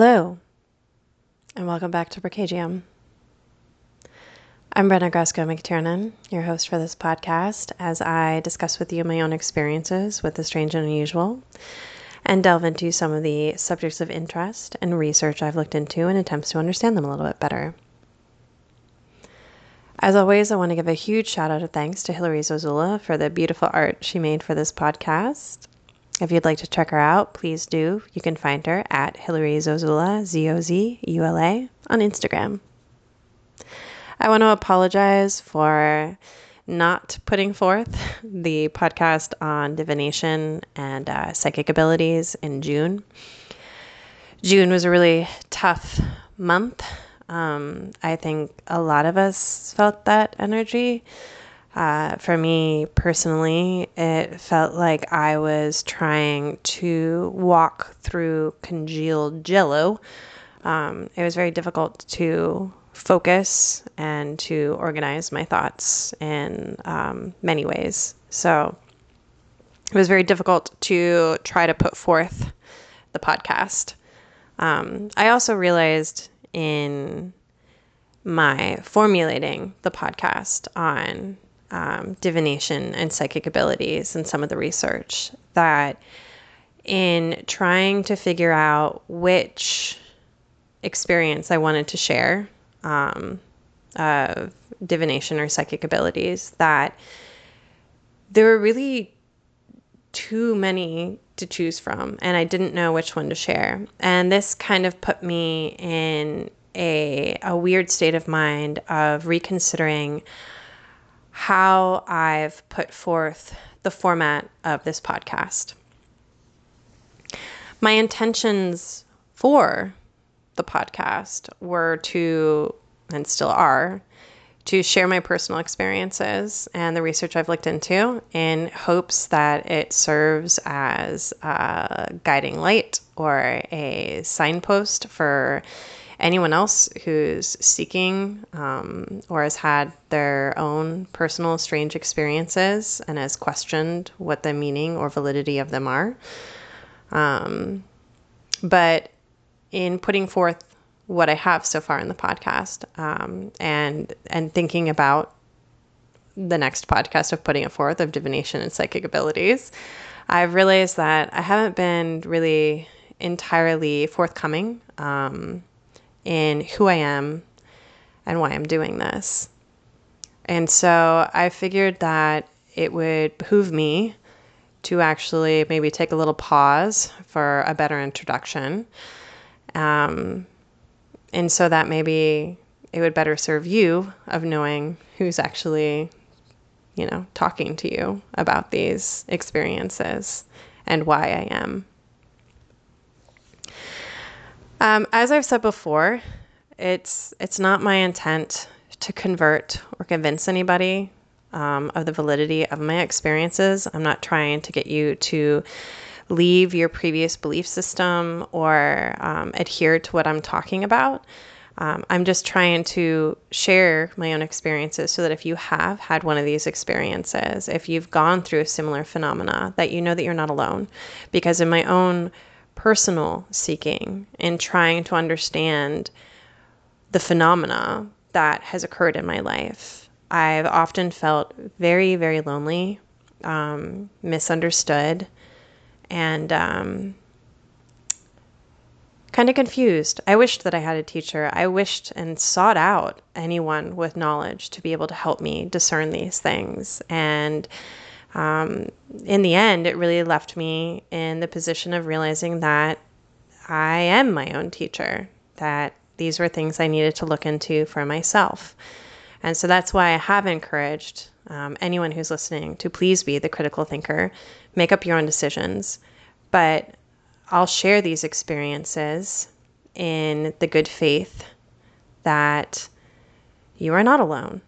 Hello, and welcome back to Bracagium. I'm Brenna Grasco McTiernan, your host for this podcast, as I discuss with you my own experiences with the strange and unusual and delve into some of the subjects of interest and research I've looked into in attempts to understand them a little bit better. As always, I want to give a huge shout out of thanks to Hilary Zozula for the beautiful art she made for this podcast. If you'd like to check her out, please do. You can find her at Hillary Zozula, Z O Z U L A, on Instagram. I want to apologize for not putting forth the podcast on divination and uh, psychic abilities in June. June was a really tough month. Um, I think a lot of us felt that energy. Uh, for me personally, it felt like I was trying to walk through congealed jello. Um, it was very difficult to focus and to organize my thoughts in um, many ways. So it was very difficult to try to put forth the podcast. Um, I also realized in my formulating the podcast on um, divination and psychic abilities and some of the research that in trying to figure out which experience I wanted to share um, of divination or psychic abilities, that there were really too many to choose from, and I didn't know which one to share. And this kind of put me in a, a weird state of mind of reconsidering how I've put forth the format of this podcast. My intentions for the podcast were to, and still are, to share my personal experiences and the research I've looked into in hopes that it serves as a guiding light or a signpost for anyone else who's seeking um, or has had their own personal strange experiences and has questioned what the meaning or validity of them are. Um, but in putting forth what I have so far in the podcast um, and and thinking about the next podcast of putting it forth of divination and psychic abilities, I've realized that I haven't been really entirely forthcoming um, in who I am and why I'm doing this. And so I figured that it would behoove me to actually maybe take a little pause for a better introduction. Um, and so that maybe it would better serve you of knowing who's actually, you know, talking to you about these experiences and why I am. Um, as I've said before, it's it's not my intent to convert or convince anybody um, of the validity of my experiences. I'm not trying to get you to leave your previous belief system or um, adhere to what I'm talking about. Um, I'm just trying to share my own experiences so that if you have had one of these experiences, if you've gone through a similar phenomena, that you know that you're not alone. Because in my own personal seeking and trying to understand the phenomena that has occurred in my life. I've often felt very, very lonely, um, misunderstood, and um, kind of confused. I wished that I had a teacher. I wished and sought out anyone with knowledge to be able to help me discern these things. And um, in the end, it really left me in the position of realizing that I am my own teacher, that these were things I needed to look into for myself. And so that's why I have encouraged um, anyone who's listening to please be the critical thinker, make up your own decisions. But I'll share these experiences in the good faith that you are not alone.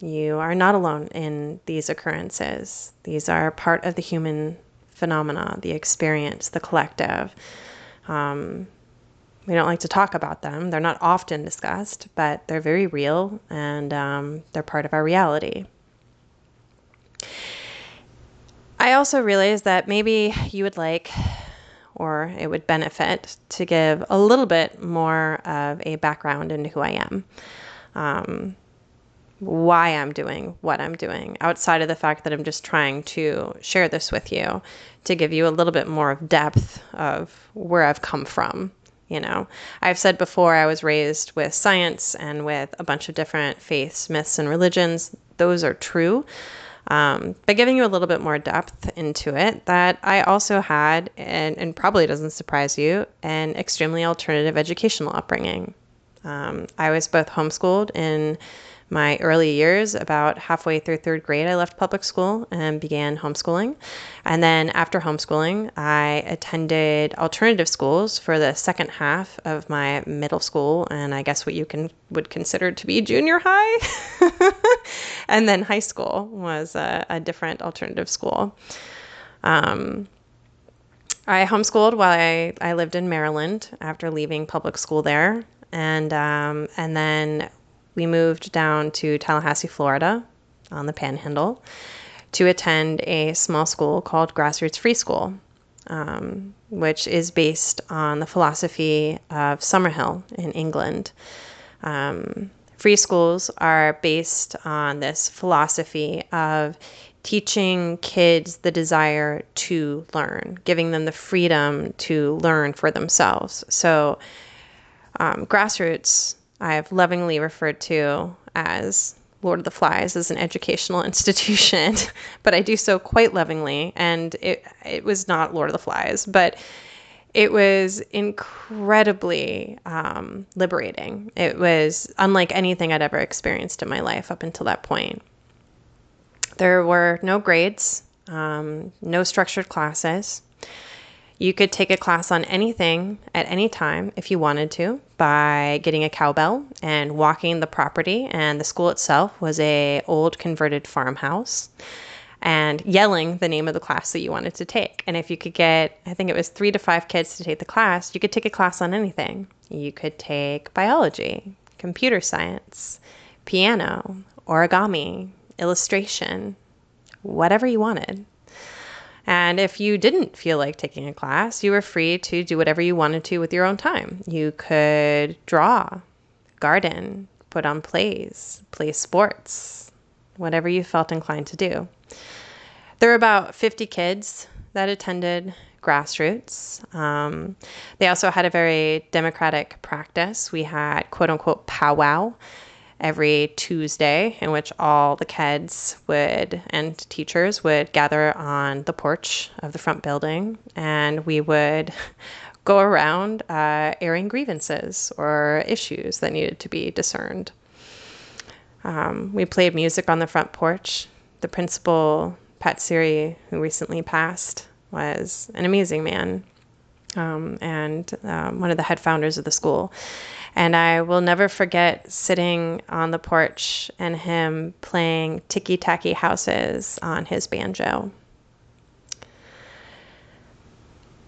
You are not alone in these occurrences. These are part of the human phenomena, the experience, the collective. Um, we don't like to talk about them. They're not often discussed, but they're very real and um, they're part of our reality. I also realized that maybe you would like or it would benefit to give a little bit more of a background into who I am. Um, why I'm doing what I'm doing, outside of the fact that I'm just trying to share this with you to give you a little bit more of depth of where I've come from. You know, I've said before I was raised with science and with a bunch of different faiths, myths, and religions. Those are true. Um, but giving you a little bit more depth into it, that I also had, and, and probably doesn't surprise you, an extremely alternative educational upbringing. Um, I was both homeschooled in my early years, about halfway through third grade, I left public school and began homeschooling. And then after homeschooling, I attended alternative schools for the second half of my middle school, and I guess what you can would consider to be junior high. and then high school was a, a different alternative school. Um, I homeschooled while I, I lived in Maryland after leaving public school there. And um, and then we moved down to Tallahassee, Florida, on the Panhandle, to attend a small school called Grassroots Free School, um, which is based on the philosophy of Summerhill in England. Um, free schools are based on this philosophy of teaching kids the desire to learn, giving them the freedom to learn for themselves. So, um, grassroots I've lovingly referred to as Lord of the Flies as an educational institution, but I do so quite lovingly. And it it was not Lord of the Flies, but it was incredibly um, liberating. It was unlike anything I'd ever experienced in my life up until that point. There were no grades, um, no structured classes. You could take a class on anything at any time if you wanted to by getting a cowbell and walking the property and the school itself was a old converted farmhouse and yelling the name of the class that you wanted to take. And if you could get, I think it was 3 to 5 kids to take the class, you could take a class on anything. You could take biology, computer science, piano, origami, illustration, whatever you wanted. And if you didn't feel like taking a class, you were free to do whatever you wanted to with your own time. You could draw, garden, put on plays, play sports, whatever you felt inclined to do. There were about 50 kids that attended grassroots. Um, they also had a very democratic practice. We had quote unquote powwow every Tuesday, in which all the kids would and teachers would gather on the porch of the front building, and we would go around uh, airing grievances or issues that needed to be discerned. Um, we played music on the front porch. The principal, Pat Seery, who recently passed, was an amazing man um, and um, one of the head founders of the school. And I will never forget sitting on the porch and him playing Ticky Tacky Houses on his banjo.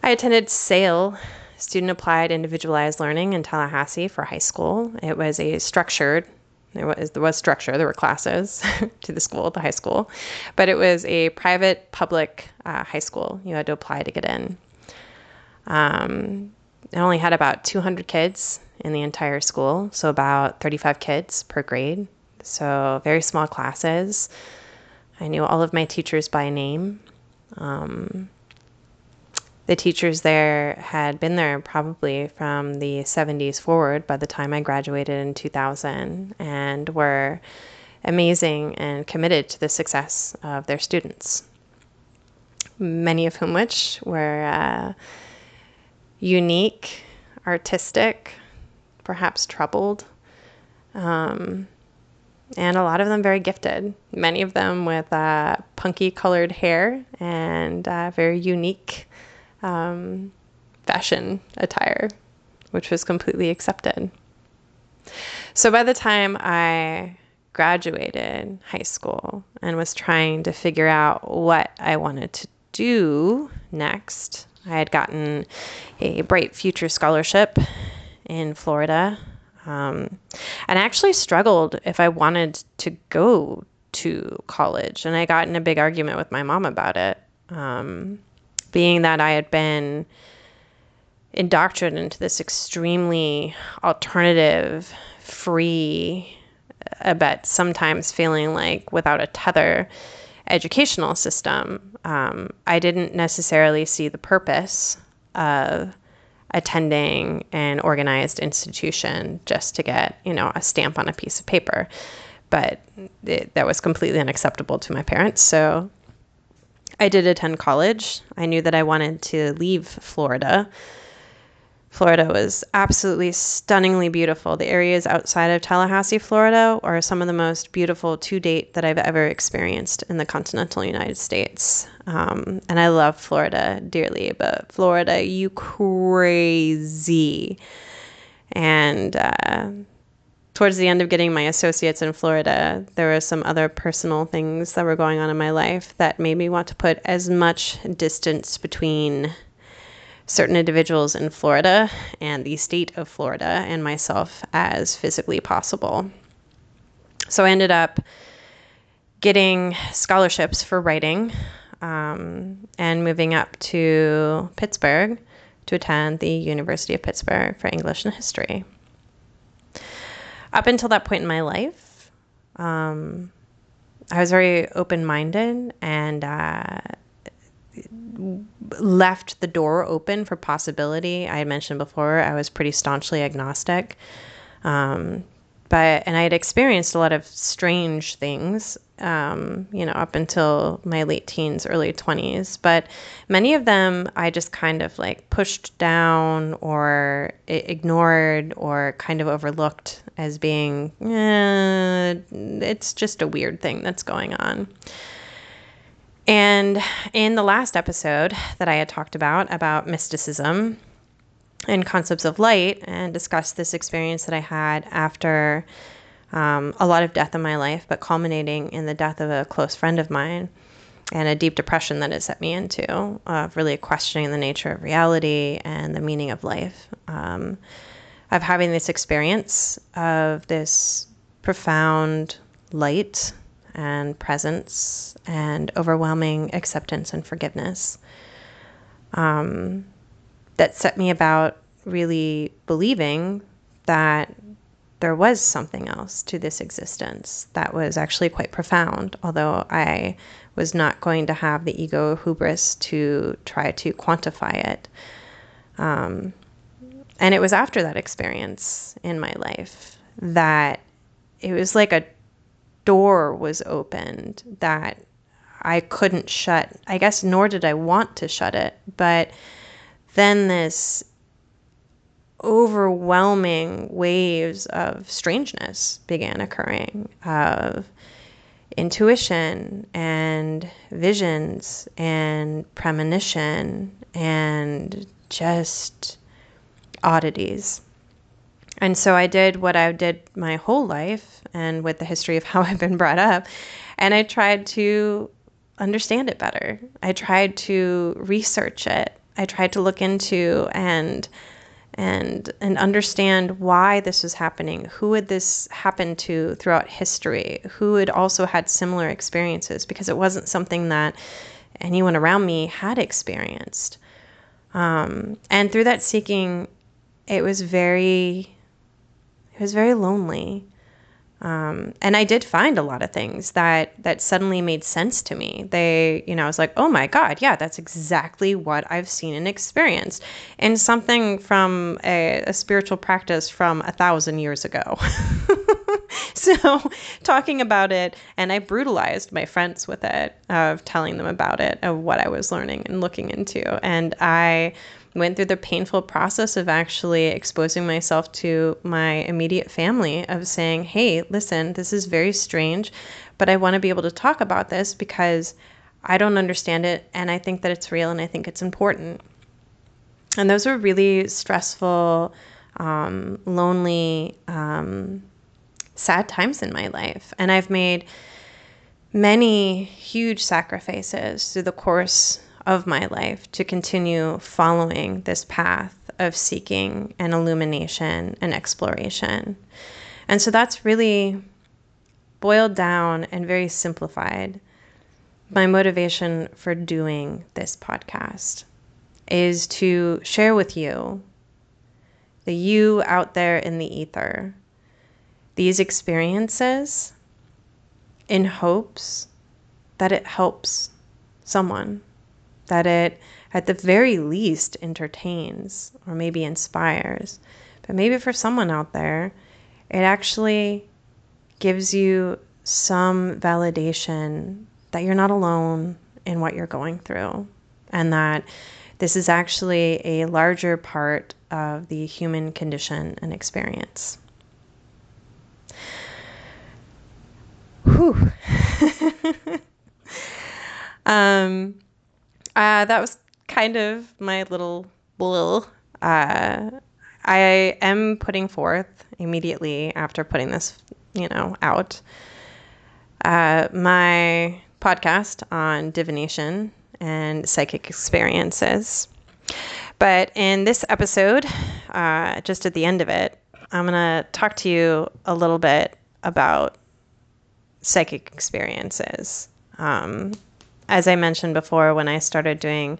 I attended SAIL, Student Applied Individualized Learning in Tallahassee for high school. It was a structured, there was, there was structure, there were classes to the school, the high school, but it was a private public uh, high school. You had to apply to get in. Um, I only had about 200 kids in the entire school, so about 35 kids per grade. So very small classes. I knew all of my teachers by name. Um, the teachers there had been there probably from the 70s forward by the time I graduated in 2000 and were amazing and committed to the success of their students. Many of whom which were uh, unique, artistic, perhaps troubled, um, and a lot of them very gifted. Many of them with uh, punky colored hair and uh, very unique um, fashion attire, which was completely accepted. So by the time I graduated high school and was trying to figure out what I wanted to do next, I had gotten a Bright Future Scholarship in Florida. Um, and I actually struggled if I wanted to go to college. And I got in a big argument with my mom about it. Um, being that I had been indoctrinated into this extremely alternative, free, uh, but sometimes feeling like without a tether educational system, um, I didn't necessarily see the purpose of attending an organized institution just to get, you know, a stamp on a piece of paper. But it, that was completely unacceptable to my parents. So I did attend college. I knew that I wanted to leave Florida Florida was absolutely stunningly beautiful. The areas outside of Tallahassee, Florida, are some of the most beautiful to date that I've ever experienced in the continental United States. Um, and I love Florida dearly, but Florida, you crazy. And uh, towards the end of getting my associates in Florida, there were some other personal things that were going on in my life that made me want to put as much distance between certain individuals in Florida and the state of Florida and myself as physically possible. So I ended up getting scholarships for writing um, and moving up to Pittsburgh to attend the University of Pittsburgh for English and History. Up until that point in my life, um, I was very open minded and uh, left the door open for possibility. I had mentioned before I was pretty staunchly agnostic. Um, but and I had experienced a lot of strange things, um, you know, up until my late teens, early twenties. But many of them I just kind of like pushed down or ignored or kind of overlooked as being, eh, it's just a weird thing that's going on. And in the last episode that I had talked about, about mysticism and concepts of light, and discussed this experience that I had after um, a lot of death in my life, but culminating in the death of a close friend of mine and a deep depression that it set me into, of really questioning the nature of reality and the meaning of life. Um, of having this experience of this profound light and presence and overwhelming acceptance and forgiveness um, that set me about really believing that there was something else to this existence that was actually quite profound, although I was not going to have the ego hubris to try to quantify it. Um, and it was after that experience in my life that it was like a door was opened that I couldn't shut. I guess nor did I want to shut it. But then this overwhelming waves of strangeness began occurring of intuition and visions and premonition and just oddities. And so I did what I did my whole life and with the history of how I've been brought up. And I tried to understand it better. I tried to research it. I tried to look into and and and understand why this was happening. Who had this happened to throughout history? Who had also had similar experiences? Because it wasn't something that anyone around me had experienced. Um, and through that seeking, it was very it was very lonely. Um, and I did find a lot of things that that suddenly made sense to me. They, you know, I was like, oh my god, yeah, that's exactly what I've seen and experienced, and something from a, a spiritual practice from a thousand years ago. so talking about it, and I brutalized my friends with it, of telling them about it, of what I was learning and looking into, and I went through the painful process of actually exposing myself to my immediate family of saying, "Hey, listen, this is very strange, but I want to be able to talk about this because I don't understand it and I think that it's real and I think it's important." And those were really stressful, um, lonely, um, sad times in my life. And I've made many huge sacrifices through the course of my life to continue following this path of seeking and illumination and exploration. And so that's really boiled down and very simplified my motivation for doing this podcast. is to share with you, the you out there in the ether, these experiences in hopes that it helps someone, that it at the very least entertains or maybe inspires. But maybe for someone out there, it actually gives you some validation that you're not alone in what you're going through and that this is actually a larger part of the human condition and experience. Whew. um, uh, that was kind of my little bull. Uh, I am putting forth immediately after putting this, you know, out, uh, my podcast on divination and psychic experiences. But in this episode, uh, just at the end of it, I'm going to talk to you a little bit about psychic experiences. Um, as I mentioned before, when I started doing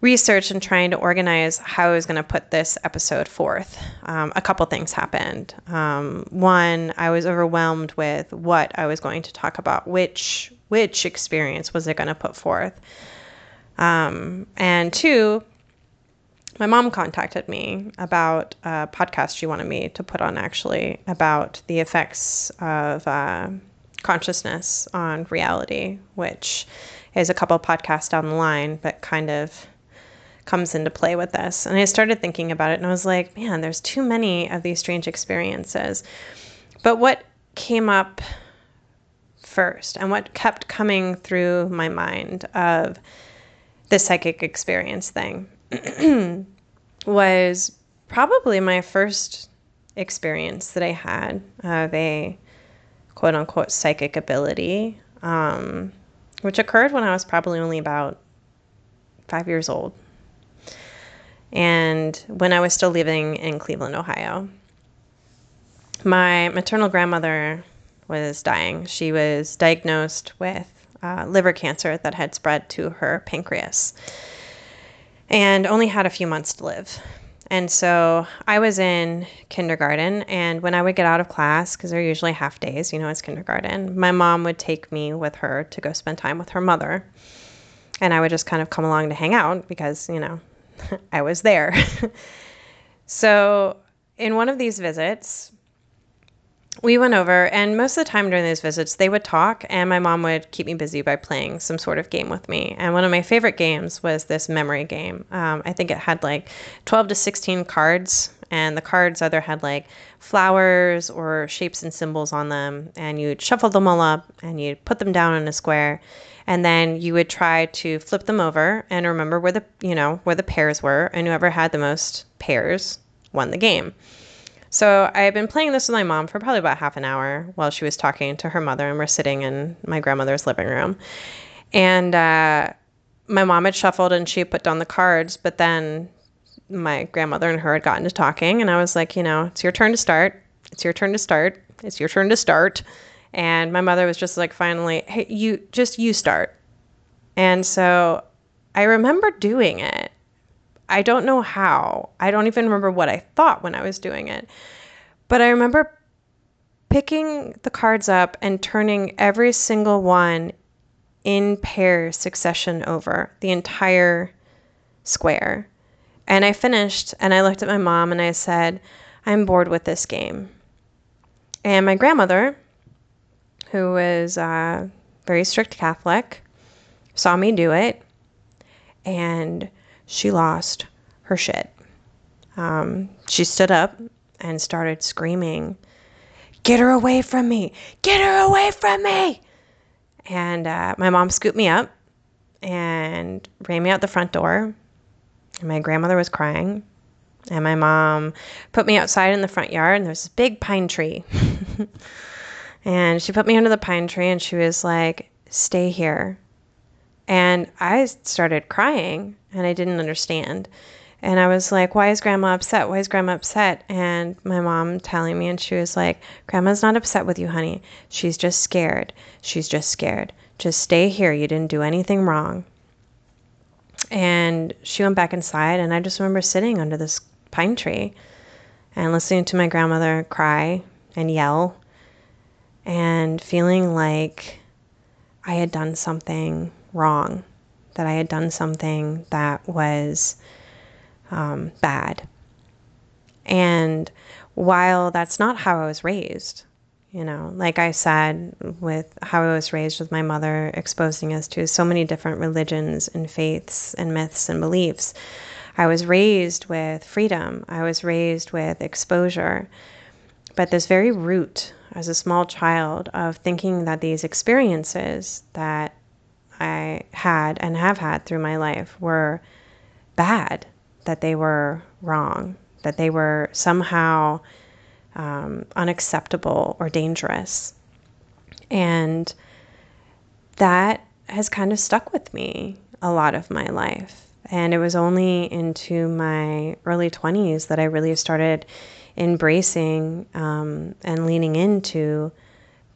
research and trying to organize how I was going to put this episode forth, um, a couple things happened. Um, one, I was overwhelmed with what I was going to talk about, which which experience was I going to put forth, um, and two, my mom contacted me about a podcast she wanted me to put on actually about the effects of uh, consciousness on reality, which is a couple podcasts down the line, but kind of comes into play with this. And I started thinking about it and I was like, man, there's too many of these strange experiences. But what came up first and what kept coming through my mind of the psychic experience thing was probably my first experience that I had of a quote unquote psychic ability, um, which occurred when I was probably only about five years old and when I was still living in Cleveland, Ohio. My maternal grandmother was dying. She was diagnosed with uh, liver cancer that had spread to her pancreas and only had a few months to live. And so I was in kindergarten, and when I would get out of class, because they're usually half days, you know, it's kindergarten, my mom would take me with her to go spend time with her mother. And I would just kind of come along to hang out because, you know, I was there. so, in one of these visits, we went over, and most of the time during these visits, they would talk, and my mom would keep me busy by playing some sort of game with me. And one of my favorite games was this memory game. Um, I think it had like 12 to 16 cards, and the cards either had like flowers or shapes and symbols on them, and you'd shuffle them all up and you'd put them down in a square and then you would try to flip them over and remember where the you know where the pairs were and whoever had the most pairs won the game so i had been playing this with my mom for probably about half an hour while she was talking to her mother and we're sitting in my grandmother's living room and uh, my mom had shuffled and she put down the cards but then my grandmother and her had gotten to talking and i was like you know it's your turn to start it's your turn to start it's your turn to start and my mother was just like, finally, hey, you just you start. And so I remember doing it. I don't know how. I don't even remember what I thought when I was doing it. But I remember picking the cards up and turning every single one in pair succession over the entire square. And I finished and I looked at my mom and I said, I'm bored with this game. And my grandmother, who was a uh, very strict Catholic, saw me do it, and she lost her shit. Um, she stood up and started screaming, Get her away from me! Get her away from me! And uh, my mom scooped me up and ran me out the front door. And my grandmother was crying. And my mom put me outside in the front yard, and there was this big pine tree. And she put me under the pine tree and she was like, stay here. And I started crying and I didn't understand. And I was like, why is grandma upset? Why is grandma upset? And my mom telling me, and she was like, grandma's not upset with you, honey. She's just scared. She's just scared. Just stay here. You didn't do anything wrong. And she went back inside, and I just remember sitting under this pine tree and listening to my grandmother cry and yell and feeling like I had done something wrong, that I had done something that was um, bad. And while that's not how I was raised, you know, like I said, with how I was raised with my mother exposing us to so many different religions and faiths and myths and beliefs, I was raised with freedom. I was raised with exposure. But this very root as a small child of thinking that these experiences that I had and have had through my life were bad, that they were wrong, that they were somehow um, unacceptable or dangerous. And that has kind of stuck with me a lot of my life. And it was only into my early 20s that I really started embracing um, and leaning into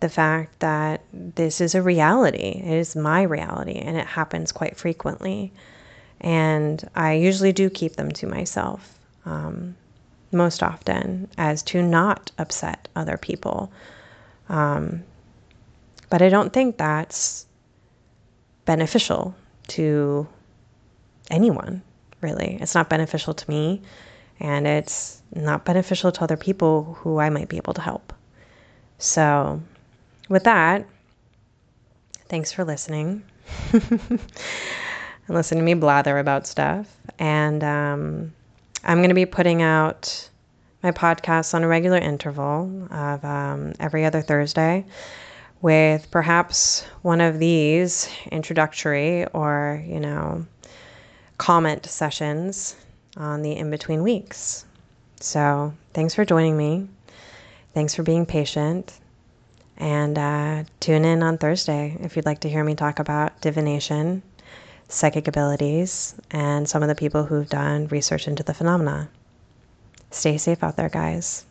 the fact that this is a reality. It is my reality, and it happens quite frequently. And I usually do keep them to myself um, most often as to not upset other people. Um, but I don't think that's beneficial to anyone, really. It's not beneficial to me, and it's not beneficial to other people who I might be able to help. So, with that, thanks for listening. and listen to me blather about stuff. And um, I'm going to be putting out my podcasts on a regular interval of um, every other Thursday with perhaps one of these introductory or, you know, comment sessions on the in between weeks. So, thanks for joining me. Thanks for being patient. And uh, tune in on Thursday if you'd like to hear me talk about divination, psychic abilities, and some of the people who've done research into the phenomena. Stay safe out there, guys.